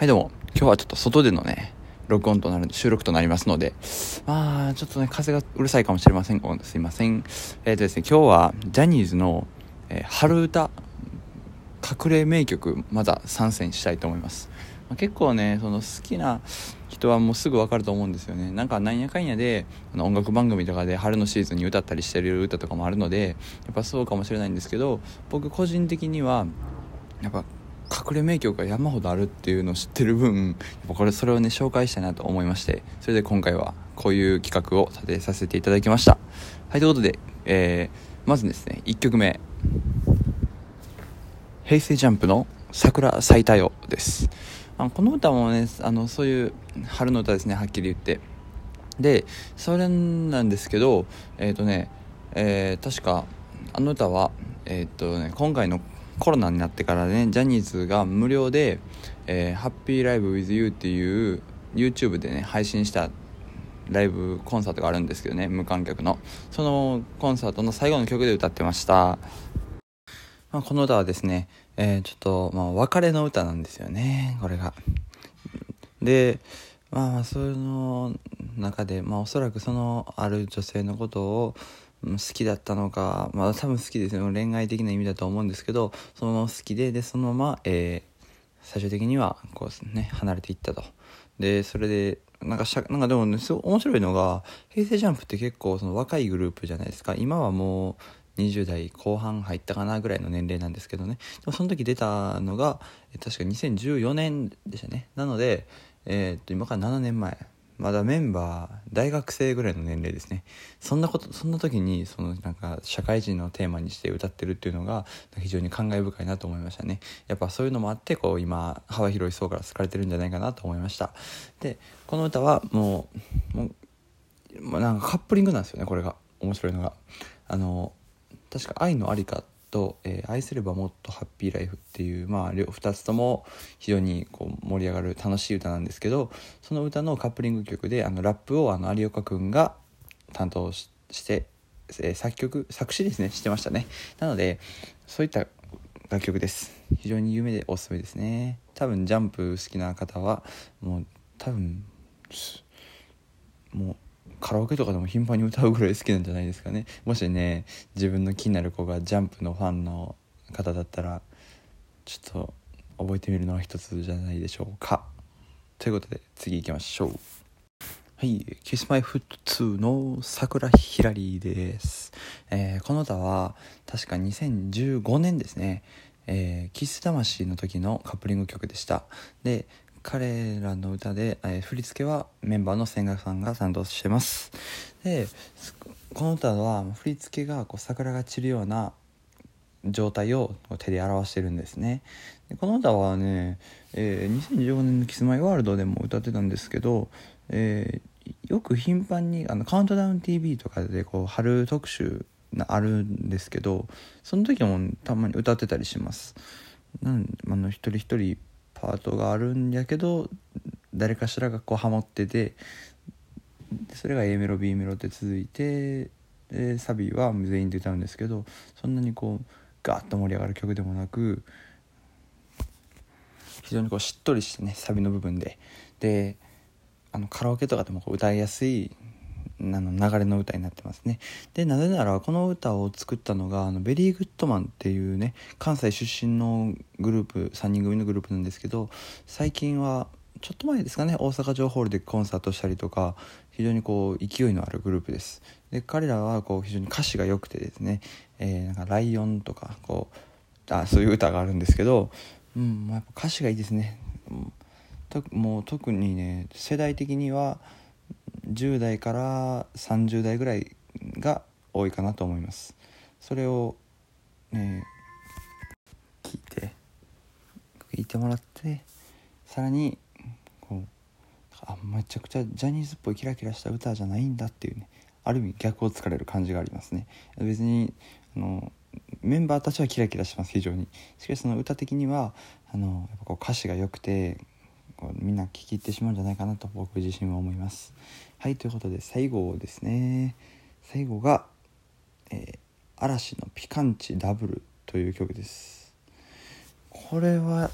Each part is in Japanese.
はいどうも。今日はちょっと外でのね録音となる収録となりますのでまあちょっとね風がうるさいかもしれません。すいません。えっ、ー、とですね今日はジャニーズの、えー、春歌隠れ名曲まだ参戦したいと思います、まあ、結構ねその好きな人はもうすぐ分かると思うんですよね。なんかなんやかんやであの音楽番組とかで春のシーズンに歌ったりしてる歌とかもあるのでやっぱそうかもしれないんですけど僕個人的にはやっぱ隠れ名曲が山ほどあるっていうのを知ってる分これそれをね紹介したいなと思いましてそれで今回はこういう企画を立てさせていただきました。はいということで、えー、まずですね1曲目。平成ジャンプの「桜咲いたよ」です。あこの歌もねあのそういう春の歌ですねはっきり言って。でそれなんですけどえっ、ー、とね、えー、確かあの歌はえっ、ー、とね今回のコロナになってからねジャニーズが無料で「えー、ハッピーライブ with you」っていう YouTube でね配信したライブコンサートがあるんですけどね無観客の。そのコンサートの最後の曲で歌ってました、まあ、この歌はですね、えー、ちょっと、まあ、別れの歌なんですよねこれが。でまあその中で、まあ、おそらくそのある女性のことを好きだったのか、まあ多分好きですよ。恋愛的な意味だと思うんですけど、そのまま好きで、で、そのまま、えー、最終的には、こうね、離れていったと。で、それで、なんかしゃ、なんかでもね、すごい面白いのが、平成ジャンプって結構その若いグループじゃないですか。今はもう20代後半入ったかなぐらいの年齢なんですけどね。でもその時出たのが、確か2014年でしたね。なので、えー、っと、今から7年前。まだメンバー大学生ぐらいの年齢ですね。そんなことそんな時にそのなんか社会人のテーマにして歌ってるっていうのが非常に感慨深いなと思いましたね。やっぱそういうのもあってこう今幅広い層から好かれてるんじゃないかなと思いました。でこの歌はもうもうなんかカップリングなんですよねこれが。面白いのが。あの確か「愛のありか」と、えー、愛すればもっとハッピーライフ」っていう、まあ、2つとも非常にこう盛り上がる楽しい歌なんですけどその歌のカップリング曲であのラップをあの有岡くんが担当して、えー、作曲作詞ですねしてましたね。なのでそういった楽曲です。非常に有名でおすすめですね。多分ジャンプ好きな方はもう多分もうカラオケとかでも頻繁に歌うぐらい好きなんじゃないですかね。もしね自分の気になる子がジャンプのファンの方だったらちょっと覚えてみるのは一つじゃないでしょうか。ということで次行きましょう。はい、Kiss My Foot 2の桜ひらりです、えー、この歌は確か2015年ですね、えー、キス魂の時のカップリング曲でした。で彼らの歌で、えー、振り付けはメンバーの千賀さんが担当してます。でこの歌は振り付けがこう桜が散るような状態を手で表してるんですね。でこの歌はね、えー、2015年の「キスマイワールド」でも歌ってたんですけど、えー、よく頻繁にあのカウントダウン TV とかでこう春特集あるんですけどその時もたまに歌ってたりします。なんあの一人一人パートがあるんやけど誰かしらがこうハモっててそれが A メロ B メロって続いてでサビは全員で歌うんですけどそんなにこうガーッと盛り上がる曲でもなく非常にこうしっとりしてねサビの部分で。であのカラオケとかでも歌いやすいあの流れの歌になってますね。でなぜならこの歌を作ったのがあのベリーグッドマンっていうね関西出身のグループ3人組のグループなんですけど最近はちょっと前ですかね大阪城ホールでコンサートしたりとか非常にこう勢いのあるグループです。で彼らはこう非常に歌詞が良くてですね「えー、なんかライオン」とかこうあそういう歌があるんですけど、うん、まあやっぱ歌詞がいいですね。もう特にね世代的には10代から30代ぐらいが多いかなと思います。それをね聞いて聞いてもらってさらにこうあめちゃくちゃジャニーズっぽいキラキラした歌じゃないんだっていうねある意味逆を突かれる感じがありますね。別にあのメンバーたちはキラキラします非常に。しかしその歌的にはあのやっぱこう歌詞が良くてみんな聴き入ってしまうんじゃないかなと僕自身は思います。はいということで最後ですね。最後が、えー、嵐のピカンチダブルという曲です。これは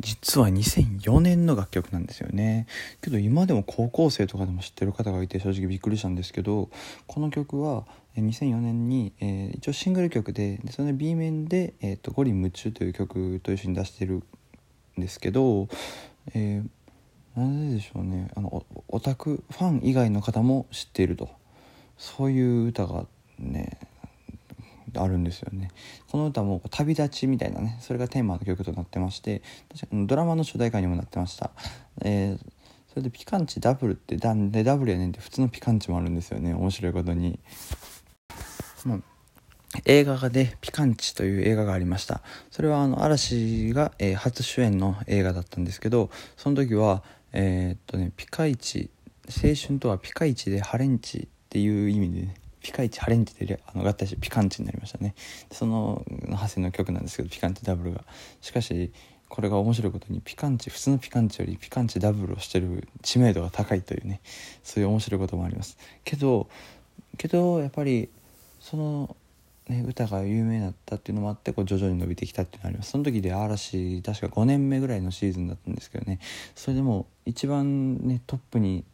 実は2004年の楽曲なんですよね。けど今でも高校生とかでも知ってる方がいて正直びっくりしたんですけどこの曲は2004年に、えー、一応シングル曲ででその B 面で「えーと、五輪夢中」という曲と一緒に出してるんですけど、えー、なんででしょうね。あのオタクファン以外の方も知っていると。そういう歌がねあるんですよね。この歌も旅立ちみたいなねそれがテーマの曲となってましてドラマの主題歌にもなってました、えー、それでピカンチダブルってなんでダブルやねんって普通のピカンチもあるんですよね。面白いことに、まあ映画がで「ピカンチ」という映画がありました。それはあの嵐が、えー、初主演の映画だったんですけどその時はえー、っとねピカイチ青春とはピカイチでハレンチっていう意味で、ね、ピカイチハレンチであの合体してピカンチになりましたね。その派生の曲なんですけどピカンチダブルが。しかしこれが面白いことにピカンチ普通のピカンチよりピカンチダブルをしてる知名度が高いというねそういう面白いこともあります。けどけどやっぱりそのね、歌が有名になったっていうのもあってこう徐々に伸びてきたっていうのがあります。その時で嵐確か5年目ぐらいのシーズンだったんですけどね。それでも一番ねトップに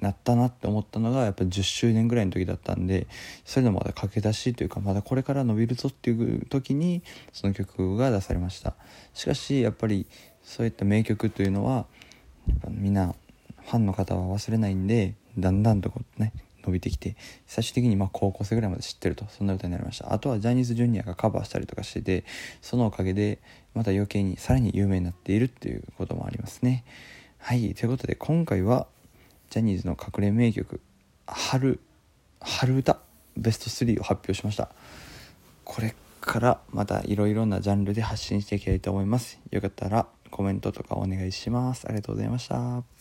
なったなって思ったのがやっぱ10周年ぐらいの時だったんでそれでもまだ駆け出しというかまだこれから伸びるぞっていう時にその曲が出されました。しかしやっぱりそういった名曲というのはやっぱみんなファンの方は忘れないんでだんだんとこうね伸びてきて最終的にま高校生ぐらいまで知ってるとそんな歌になりました。あとはジャニーズ Jr. がカバーしたりとかしててそのおかげでまた余計にさらに有名になっているっていうこともありますね。はいということで今回はジャニーズの隠れ名曲春春歌ベスト3を発表しました。これからまたいろいろなジャンルで発信していきたいと思います。よかったらコメントとかお願いします。ありがとうございました。